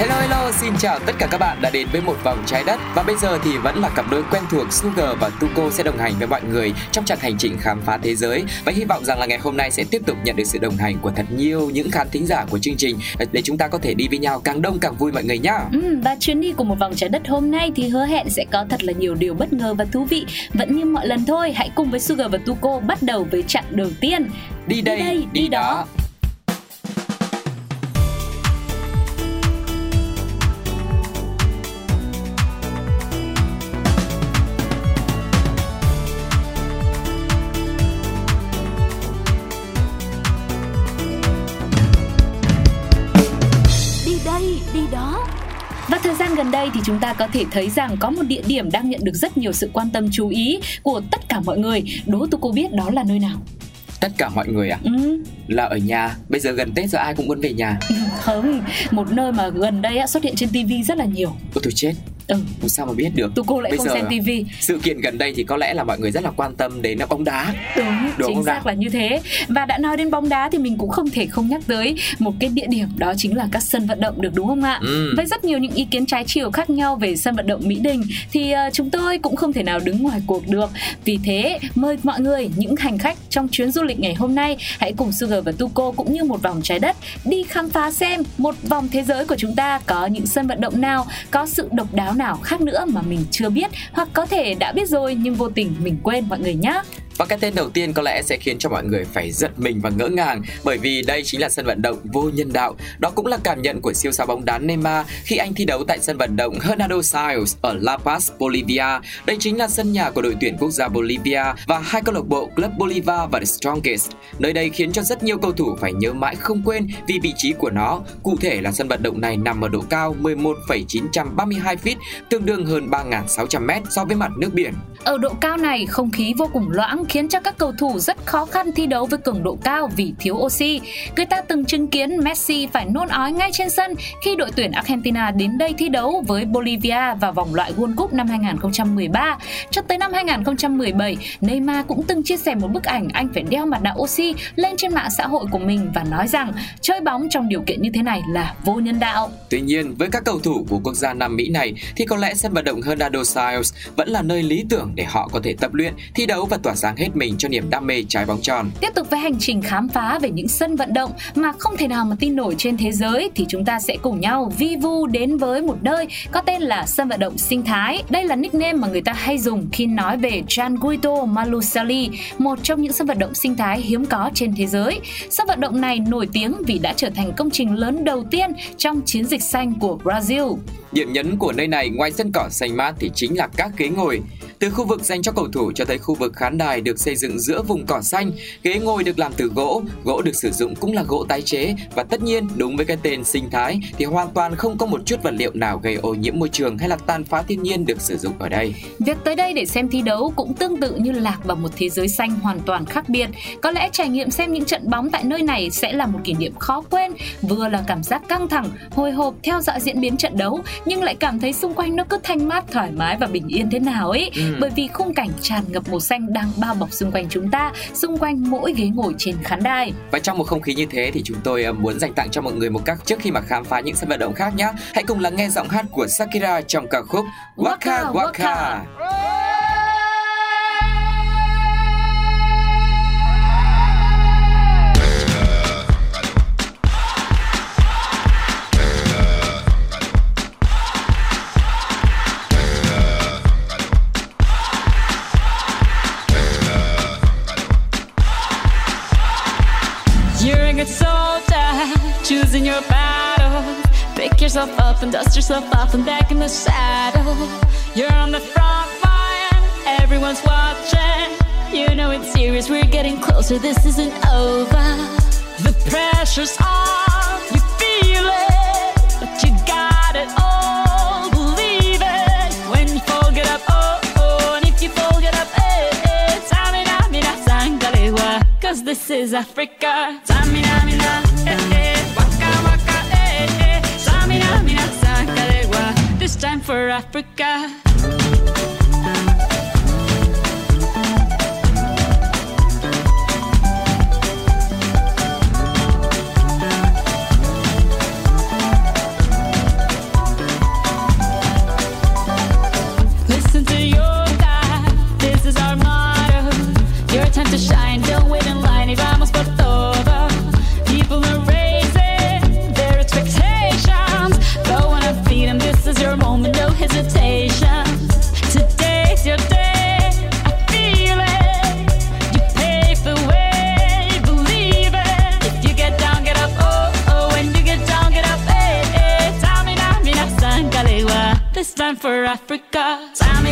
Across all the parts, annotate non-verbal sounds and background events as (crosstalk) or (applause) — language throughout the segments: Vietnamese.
Hello hello, xin chào tất cả các bạn đã đến với một vòng trái đất và bây giờ thì vẫn là cặp đôi quen thuộc Sugar và Tuko sẽ đồng hành với mọi người trong chặng hành trình khám phá thế giới và hy vọng rằng là ngày hôm nay sẽ tiếp tục nhận được sự đồng hành của thật nhiều những khán thính giả của chương trình để chúng ta có thể đi với nhau càng đông càng vui mọi người nhá. Ừ, và chuyến đi của một vòng trái đất hôm nay thì hứa hẹn sẽ có thật là nhiều điều bất ngờ và thú vị. Vẫn như mọi lần thôi, hãy cùng với Sugar và Tuko bắt đầu với chặng đầu tiên. Đi đây, đây, đi, đi đó. đó. Và thời gian gần đây thì chúng ta có thể thấy rằng có một địa điểm đang nhận được rất nhiều sự quan tâm chú ý của tất cả mọi người. Đố Tuko biết đó là nơi nào? Tất cả mọi người à? Ừ, Là ở nhà. Bây giờ gần Tết rồi ai cũng muốn về nhà. (laughs) không, một nơi mà gần đây á, xuất hiện trên TV rất là nhiều. Ôi tôi chết. Ừ, Làm sao mà biết được? Tuko lại Bây không giờ- xem TV. Sự kiện gần đây thì có lẽ là mọi người rất là quan tâm đến bóng đá. Đúng, Đúng chính xác nào? là như thế. Và đã nói đến bóng đá thì mình cũng không thể không nhắc tới một cái địa điểm đó chính là các sân vận động được đúng không ạ? Ừ. Với rất nhiều những ý kiến trái chiều khác nhau về sân vận động Mỹ Đình thì ờ, chúng tôi cũng không thể nào đứng ngoài cuộc được. Vì thế, mời mọi người, những hành khách trong chuyến du lịch ngày hôm nay hãy cùng Sugar và Tuco cũng như một vòng trái đất đi khám phá xem một vòng thế giới của chúng ta có những sân vận động nào, có sự độc đáo nào khác nữa mà mình chưa biết hoặc có thể đã biết rồi nhưng vô tình mình quên mọi người nhé. Và cái tên đầu tiên có lẽ sẽ khiến cho mọi người phải giật mình và ngỡ ngàng bởi vì đây chính là sân vận động vô nhân đạo. Đó cũng là cảm nhận của siêu sao bóng đá Neymar khi anh thi đấu tại sân vận động Hernando Siles ở La Paz, Bolivia. Đây chính là sân nhà của đội tuyển quốc gia Bolivia và hai câu lạc bộ Club Bolivar và The Strongest. Nơi đây khiến cho rất nhiều cầu thủ phải nhớ mãi không quên vì vị trí của nó. Cụ thể là sân vận động này nằm ở độ cao 11,932 feet, tương đương hơn 3.600 mét so với mặt nước biển. Ở độ cao này, không khí vô cùng loãng khiến cho các cầu thủ rất khó khăn thi đấu với cường độ cao vì thiếu oxy. Người ta từng chứng kiến Messi phải nôn ói ngay trên sân khi đội tuyển Argentina đến đây thi đấu với Bolivia vào vòng loại World Cup năm 2013. Cho tới năm 2017, Neymar cũng từng chia sẻ một bức ảnh anh phải đeo mặt nạ oxy lên trên mạng xã hội của mình và nói rằng chơi bóng trong điều kiện như thế này là vô nhân đạo. Tuy nhiên, với các cầu thủ của quốc gia Nam Mỹ này thì có lẽ sân vận động Hernando Siles vẫn là nơi lý tưởng để họ có thể tập luyện, thi đấu và tỏa sáng hết mình cho niềm đam mê trái bóng tròn. Tiếp tục với hành trình khám phá về những sân vận động mà không thể nào mà tin nổi trên thế giới thì chúng ta sẽ cùng nhau vi vu đến với một nơi có tên là sân vận động sinh thái. Đây là nickname mà người ta hay dùng khi nói về Gianguito malusali, một trong những sân vận động sinh thái hiếm có trên thế giới. Sân vận động này nổi tiếng vì đã trở thành công trình lớn đầu tiên trong chiến dịch xanh của Brazil. Điểm nhấn của nơi này ngoài sân cỏ xanh mát thì chính là các ghế ngồi. Từ khu vực dành cho cầu thủ cho tới khu vực khán đài được xây dựng giữa vùng cỏ xanh, ghế ngồi được làm từ gỗ, gỗ được sử dụng cũng là gỗ tái chế và tất nhiên đúng với cái tên sinh thái thì hoàn toàn không có một chút vật liệu nào gây ô nhiễm môi trường hay là tàn phá thiên nhiên được sử dụng ở đây. Việc tới đây để xem thi đấu cũng tương tự như lạc vào một thế giới xanh hoàn toàn khác biệt. Có lẽ trải nghiệm xem những trận bóng tại nơi này sẽ là một kỷ niệm khó quên, vừa là cảm giác căng thẳng, hồi hộp theo dõi diễn biến trận đấu, nhưng lại cảm thấy xung quanh nó cứ thanh mát, thoải mái và bình yên thế nào ấy. Ừ. Bởi vì khung cảnh tràn ngập màu xanh đang bao bọc xung quanh chúng ta, xung quanh mỗi ghế ngồi trên khán đài. Và trong một không khí như thế thì chúng tôi ờ, muốn dành tặng cho mọi người một các trước khi mà khám phá những sân vận động khác nhé. Hãy cùng lắng nghe giọng hát của Sakira trong ca khúc Waka Waka Waka. pick yourself up and dust yourself off and back in the saddle. You're on the front line, everyone's watching. You know it's serious, we're getting closer, this isn't over. The pressure's on, you feel it, but you got it all, believe it. When you fold it up, oh, oh, and if you fold it up, eh, eh, tamina, mina, sangalewa, cause this is Africa. Tamina, mina. Africa. Africa. Time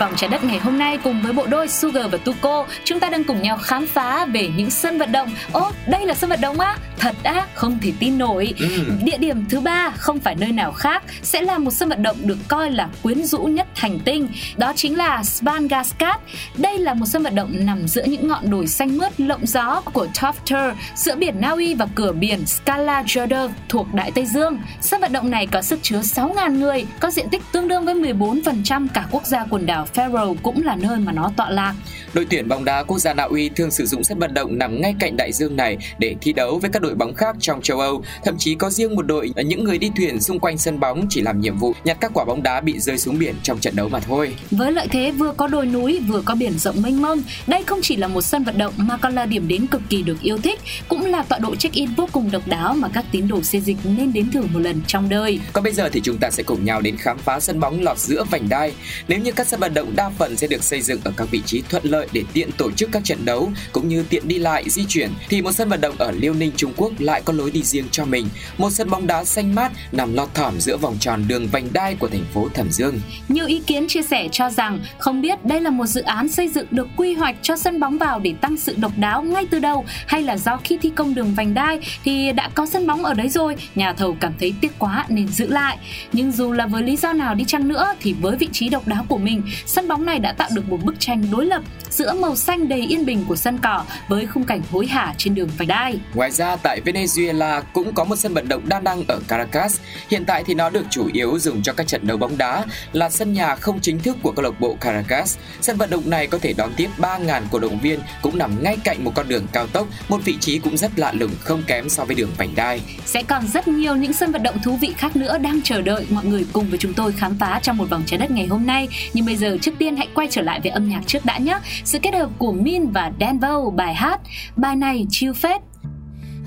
vòng trái đất ngày hôm nay cùng với bộ đôi Sugar và Tuko, chúng ta đang cùng nhau khám phá về những sân vận động. Ô, đây là sân vận động á? Thật á, không thể tin nổi. Ừ. Địa điểm thứ ba không phải nơi nào khác, sẽ là một sân vận động được coi là quyến rũ nhất hành tinh. Đó chính là Spangaskat. Đây là một sân vận động nằm giữa những ngọn đồi xanh mướt lộng gió của Tofter, giữa biển Na Uy và cửa biển Scala Jordan thuộc Đại Tây Dương. Sân vận động này có sức chứa 6.000 người, có diện tích tương đương với 14% cả quốc gia quần đảo Faroe cũng là nơi mà nó tọa lạc. Đội tuyển bóng đá quốc gia Na Uy thường sử dụng sân vận động nằm ngay cạnh đại dương này để thi đấu với các đội bóng khác trong châu Âu. Thậm chí có riêng một đội những người đi thuyền xung quanh sân bóng chỉ làm nhiệm vụ nhặt các quả bóng đá bị rơi xuống biển trong trận đấu mà thôi. Với lợi thế vừa có đồi núi vừa có biển rộng mênh mông, đây không chỉ là một sân vận động mà còn là điểm đến cực kỳ được yêu thích, cũng là tọa độ check-in vô cùng độc đáo mà các tín đồ xê dịch nên đến thử một lần trong đời. Còn bây giờ thì chúng ta sẽ cùng nhau đến khám phá sân bóng lọt giữa vành đai. Nếu như các sân vận động đa phần sẽ được xây dựng ở các vị trí thuận lợi để tiện tổ chức các trận đấu cũng như tiện đi lại di chuyển, thì một sân vận động ở Liêu Ninh Trung Quốc lại có lối đi riêng cho mình. Một sân bóng đá xanh mát nằm lọt thỏm giữa vòng tròn đường vành đai của thành phố Thẩm Dương. Nhiều ý kiến chia sẻ cho rằng không biết đây là một dự án xây dựng được quy hoạch cho sân bóng vào để tăng sự độc đáo ngay từ đầu hay là do khi thi công đường vành đai thì đã có sân bóng ở đấy rồi, nhà thầu cảm thấy tiếc quá nên giữ lại. Nhưng dù là với lý do nào đi chăng nữa thì với vị trí độc đáo của mình, sân bóng này đã tạo được một bức tranh đối lập giữa màu xanh đầy yên bình của sân cỏ với khung cảnh hối hả trên đường vành đai. Ngoài ra tại Venezuela cũng có một sân vận động đa năng ở Caracas. Hiện tại thì nó được chủ yếu dùng cho các trận đấu bóng đá, là sân nhà không chính thức của câu lạc bộ Caracas. Sân vận động này có thể đón tiếp 3.000 cổ động viên, cũng nằm ngay cạnh một con đường cao tốc, một vị trí cũng rất lạ lùng không kém so với đường vành đai. Sẽ còn rất nhiều những sân vận động thú vị khác nữa đang chờ đợi mọi người cùng với chúng tôi khám phá trong một vòng trái đất ngày hôm nay. Nhưng bây giờ trước tiên hãy quay trở lại về âm nhạc trước đã nhé. Sự kết hợp của Min và Danvo bài hát. Bài này chiêu phết.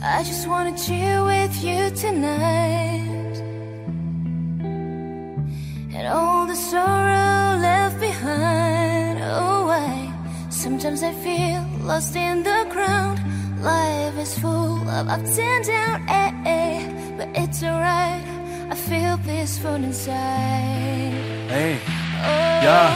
I just wanna chill with you tonight. And all the sorrow left behind. Oh, I sometimes I feel lost in the ground. Life is full of ups and downs, eh, eh. but it's alright. I feel peaceful inside. Ê, Yeah,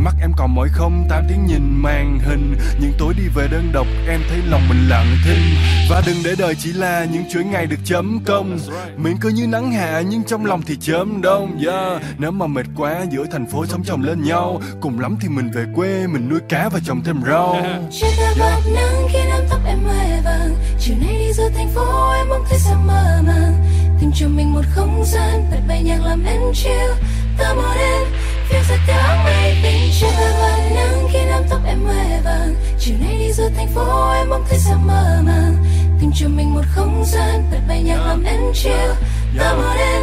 Mắt em còn mỏi không? Tám tiếng nhìn màn hình. Những tối đi về đơn độc em thấy lòng mình lặng thinh. Và đừng để đời chỉ là những chuỗi ngày được chấm công. Miệng cứ như nắng hạ nhưng trong lòng thì chớm đông. Yeah. Nếu mà mệt quá giữa thành phố sống chồng lên nhau. Cùng lắm thì mình về quê mình nuôi cá và trồng thêm rau. Trên ta bạt nắng khi nắm tóc em hoe vàng. Chiều nay đi giữa thành phố em bỗng thấy sao mơ màng. Tìm cho mình một không gian bật bay nhạc làm em chill. Ta một đêm phiêu giật theo áng mây tình Trên ta bạt nắng khi nắm tóc em hoe vàng. Chiều nay đi giữa thành phố, em bỗng thấy sao mơ màng. Tìm cho mình một không gian bật bay nhạc làm em chill. Ta một đêm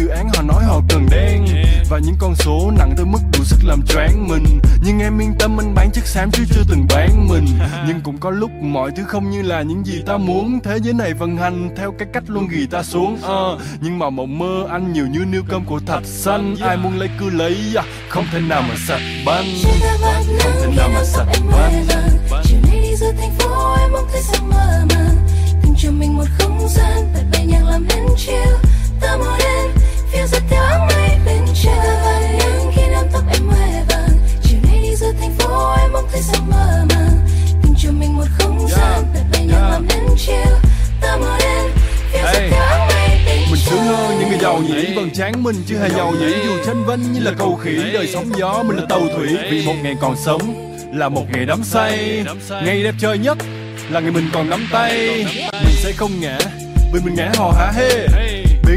dự án họ nói họ cần đen. Và những con số nặng tới mức đủ sức làm choáng mình. Nhưng em yên tâm anh bán chất xám chứ chưa từng bán mình. (laughs) Nhưng cũng có lúc mọi thứ không như là những gì ta muốn. Thế giới này vận hành theo cái cách luôn ghi ta xuống Ờ, Nhưng mà mộng mơ anh nhiều như niêu cơm của thạch xanh. Ai muốn lấy cứ lấy, à, không thể nào mà sạch banh Không thể nào mà sạch banh Chiều nay đi giữa thành phố em bỗng thấy sao mơ màng Tìm cho mình một không gian bật bay nhạc làm em chill. Ta một đêm phiêu giật theo áng mây bên bạt nắng khi nắm tóc em hoe vàng. Chiều nay đi giữa thành phố em bỗng thấy sao mơ màng. Tìm cho mình một không gian bật bay nhạc làm em chill Ta một đêm phiêu Hey. theo áng mây Mình sướng hơn những người giàu nhỉ Vầng trán mình chứ hề giàu nhỉ Dù tranh vinh như là cầu khỉ Đời sóng gió mình là tàu thủy. Vì một ngày còn sống là một ngày đắm say. Ngày đẹp trời nhất là ngày mình còn nắm tay. Mình sẽ không ngã Vì mình ngã hò hả hê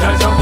thì về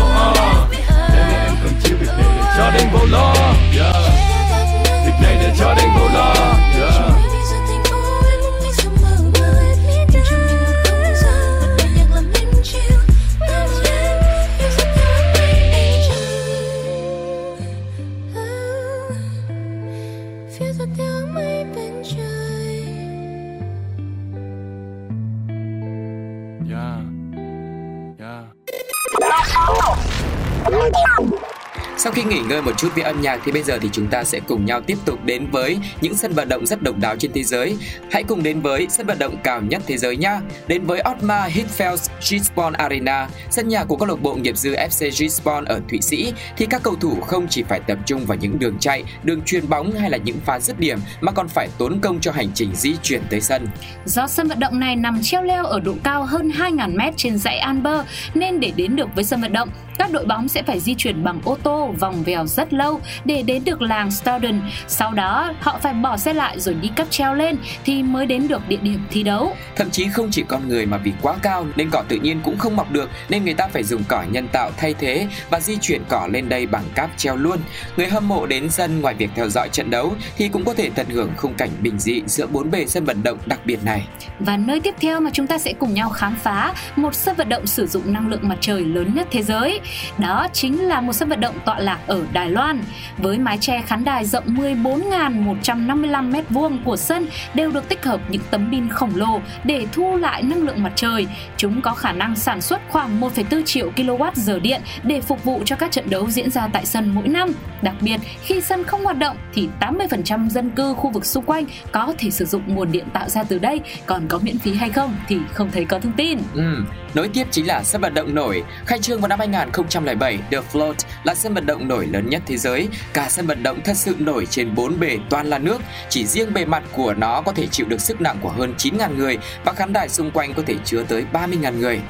ngơi một chút với âm nhạc thì bây giờ thì chúng ta sẽ cùng nhau tiếp tục đến với những sân vận động rất độc đáo trên thế giới. Hãy cùng đến với sân vận động cao nhất thế giới nhé. Đến với Otmar Hitzfeld Gisborne Arena, sân nhà của câu lạc bộ nghiệp dư FC Gisborne ở Thụy Sĩ thì các cầu thủ không chỉ phải tập trung vào những đường chạy, đường chuyền bóng hay là những pha dứt điểm mà còn phải tốn công cho hành trình di chuyển tới sân. Do sân vận động này nằm treo leo ở độ cao hơn 2.000 mét trên dãy Alper nên để đến được với sân vận động, các đội bóng sẽ phải di chuyển bằng ô tô vòng vèo rất lâu để đến được làng Stoughton. Sau đó họ phải bỏ xe lại rồi đi cáp treo lên thì mới đến được địa điểm thi đấu. Thậm chí không chỉ con người mà vì quá cao nên cỏ tự nhiên cũng không mọc được nên người ta phải dùng cỏ nhân tạo thay thế và di chuyển cỏ lên đây bằng cáp treo luôn. Người hâm mộ đến sân ngoài việc theo dõi trận đấu thì cũng có thể tận hưởng khung cảnh bình dị giữa bốn bề sân vận động đặc biệt này. Và nơi tiếp theo mà chúng ta sẽ cùng nhau khám phá một sân vận động sử dụng năng lượng mặt trời lớn nhất thế giới. Đó chính là một sân vận động tọa lạc ở Đài Loan. Với mái che khán đài rộng 14.155 m2 của sân đều được tích hợp những tấm pin khổng lồ để thu lại năng lượng mặt trời. Chúng có khả năng sản xuất khoảng 1,4 triệu kWh điện để phục vụ cho các trận đấu diễn ra tại sân mỗi năm. Đặc biệt, khi sân không hoạt động thì 80% dân cư khu vực xung quanh có thể sử dụng nguồn điện tạo ra từ đây, còn có miễn phí hay không thì không thấy có thông tin. Ừ, nối tiếp chính là sân vận động nổi. Khai trương vào năm 2007, The Float là sân vận động nổi lớn nhất thế giới. Cả sân vận động thật sự nổi trên bốn bề toàn là nước. Chỉ riêng bề mặt của nó có thể chịu được sức nặng của hơn 9.000 người và khán đài xung quanh có thể chứa tới 30.000 người.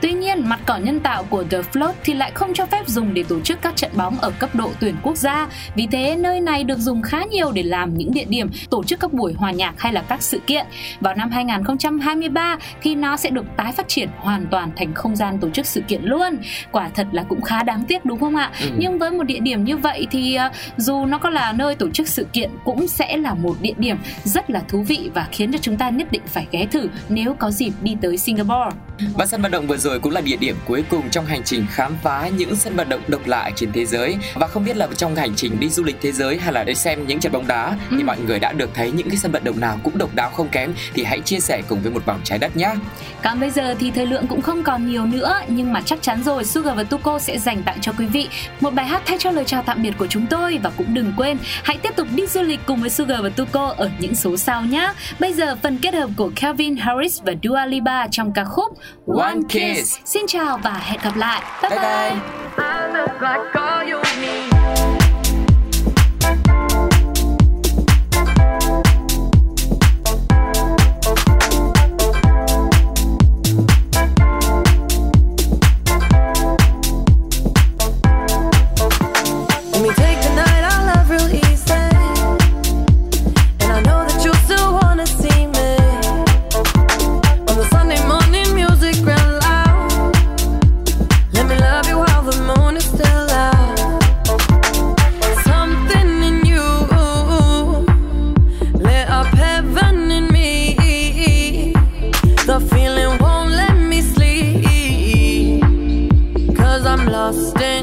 Tuy nhiên, mặt cỏ nhân tạo của The Float thì lại không cho phép dùng để tổ chức các trận bóng ở cấp độ tuyển quốc gia. Vì thế, nơi này được dùng khá nhiều để làm những địa điểm tổ chức các buổi hòa nhạc hay là các sự kiện. Vào năm 2023 thì nó sẽ được tái phát triển hoàn toàn thành không gian tổ chức sự kiện luôn. Quả thật là cũng khá đáng tiếc đúng không ạ? Ừ. Nhưng với một địa điểm như vậy thì uh, dù nó có là nơi tổ chức sự kiện cũng sẽ là một địa điểm rất là thú vị và khiến cho chúng ta nhất định phải ghé thử nếu có dịp đi tới Singapore. Và sân vận động vừa rồi cũng là địa điểm cuối cùng trong hành trình khám phá những sân vận động độc lạ trên thế giới và không biết là trong hành trình đi du lịch thế giới hay là để xem những trận bóng đá ừ. thì mọi người đã được thấy những cái sân vận động nào cũng độc đáo không kém thì hãy chia sẻ cùng với một vòng trái đất nhé. Còn bây giờ thì thời lượng cũng không còn nhiều nữa nhưng mà chắc chắn rồi Sugar và Tuko sẽ dành tặng cho quý vị một bài hát thay cho lời chào tạm biệt của chúng tôi và cũng đừng quên hãy tiếp tục đi du lịch cùng với Sugar và Tuko ở những số sau nhé. Bây giờ phần kết hợp của Calvin Harris và Dua Lipa trong ca khúc One Kiss. Xin chào và hẹn gặp lại. Bye bye. bye. bye. lost in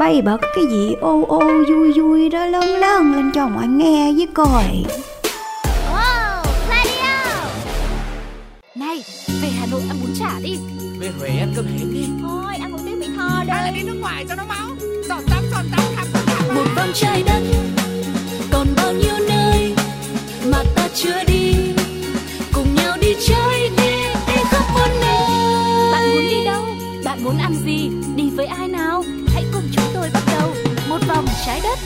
bay bật cái gì ô ô vui vui đó lớn lớn lên cho mọi nghe với coi. Wow, Này, về Hà Nội ăn bún chả đi. Về Huế ăn cơm hến đi. Thôi, ăn một tiếng mỹ tho đây Hay là đi nước ngoài cho nó máu. Giọt tắm, giọt tắm, khắp Một vòng trái đất Còn bao nhiêu nơi Mà ta chưa đi. Cùng nhau đi chơi đi Đi khắp muôn nơi. Bạn muốn đi đâu? Bạn muốn ăn gì? Đi với ai nào? trái đất.